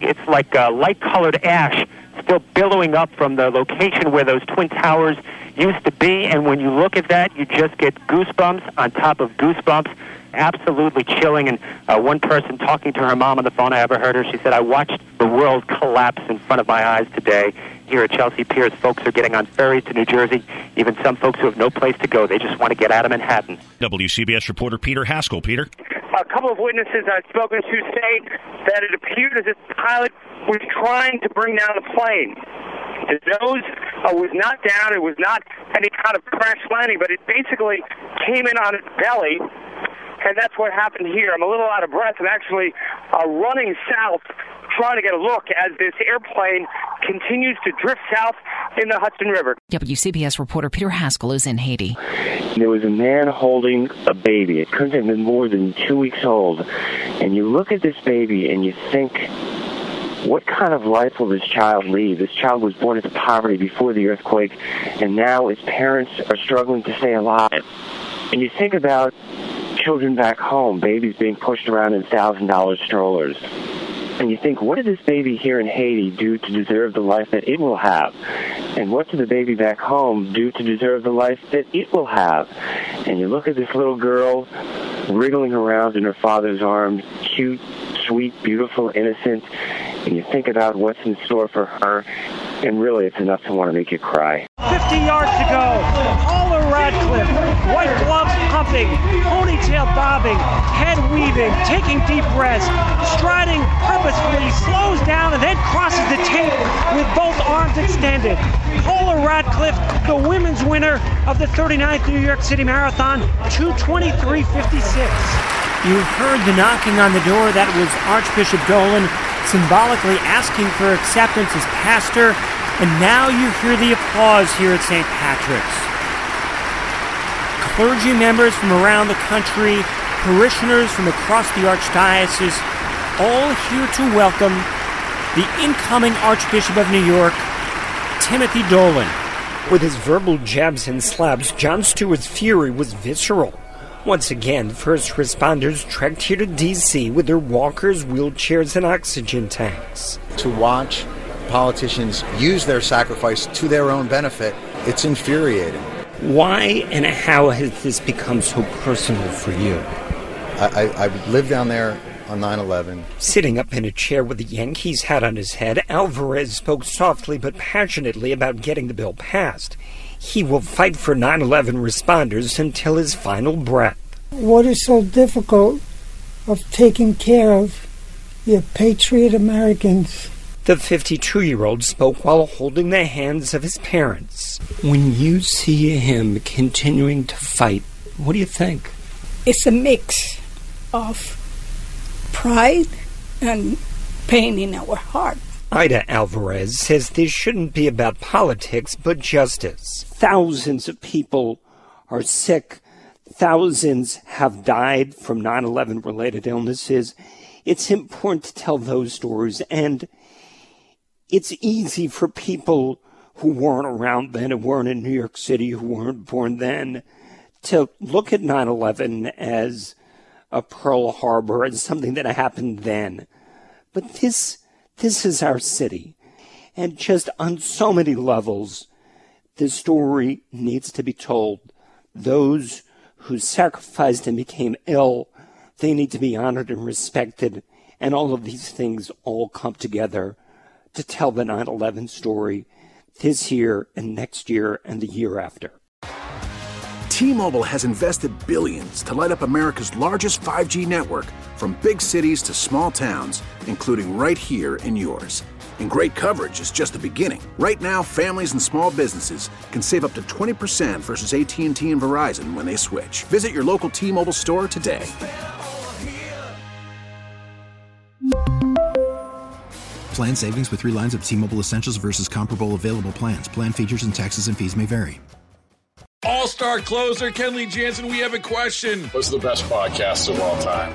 It's like uh, light colored ash still billowing up from the location where those Twin Towers used to be. And when you look at that, you just get goosebumps on top of goosebumps. Absolutely chilling. And uh, one person talking to her mom on the phone, I ever heard her, she said, I watched the world collapse in front of my eyes today. Here at Chelsea Piers, folks are getting on ferries to New Jersey. Even some folks who have no place to go, they just want to get out of Manhattan. WCBS reporter Peter Haskell. Peter? A couple of witnesses I've spoken to say that it appeared as if the pilot was trying to bring down the plane. The nose uh, was not down. It was not any kind of crash landing, but it basically came in on its belly, and that's what happened here. I'm a little out of breath. I'm actually uh, running south, trying to get a look as this airplane continues to drift south in the Hudson River. WCBS reporter Peter Haskell is in Haiti. There was a man holding a baby. It couldn't have been more than two weeks old. And you look at this baby and you think, what kind of life will this child lead? This child was born into poverty before the earthquake, and now his parents are struggling to stay alive. And you think about children back home, babies being pushed around in thousand dollar strollers. And you think, what did this baby here in Haiti do to deserve the life that it will have? And what did the baby back home do to deserve the life that it will have? And you look at this little girl wriggling around in her father's arms, cute, sweet, beautiful, innocent, and you think about what's in store for her, and really it's enough to want to make you cry. 50 yards to go. Paula Radcliffe, white gloves pumping, ponytail bobbing, head weaving, taking deep breaths, striding purposefully, slows down and then crosses the tape with both arms extended. Paula Radcliffe, the women's winner of the 39th New York City Marathon, 223.56. You heard the knocking on the door. That was Archbishop Dolan symbolically asking for acceptance as pastor. And now you hear the applause here at St. Patrick's. Clergy members from around the country, parishioners from across the Archdiocese, all here to welcome the incoming Archbishop of New York, Timothy Dolan. With his verbal jabs and slaps, Jon Stewart's fury was visceral. Once again, first responders trekked here to D.C. with their walkers, wheelchairs, and oxygen tanks. To watch politicians use their sacrifice to their own benefit, it's infuriating. Why and how has this become so personal for you? I, I, I lived down there on 9 11. Sitting up in a chair with a Yankees hat on his head, Alvarez spoke softly but passionately about getting the bill passed. He will fight for 9 11 responders until his final breath. What is so difficult of taking care of your patriot Americans? The 52 year old spoke while holding the hands of his parents. When you see him continuing to fight, what do you think? It's a mix of pride and pain in our heart. Ida Alvarez says this shouldn't be about politics, but justice. Thousands of people are sick. Thousands have died from 9 11 related illnesses. It's important to tell those stories, and it's easy for people who weren't around then, who weren't in New York City, who weren't born then, to look at 9 11 as a Pearl Harbor and something that happened then. But this this is our city. And just on so many levels, this story needs to be told. Those who sacrificed and became ill, they need to be honored and respected. And all of these things all come together to tell the 9 11 story this year and next year and the year after. T Mobile has invested billions to light up America's largest 5G network from big cities to small towns, including right here in yours. And great coverage is just the beginning. Right now, families and small businesses can save up to 20% versus AT&T and Verizon when they switch. Visit your local T-Mobile store today. Plan savings with three lines of T Mobile Essentials versus comparable available plans. Plan features and taxes and fees may vary. All star closer, Kenley Jansen, we have a question. What's the best podcast of all time?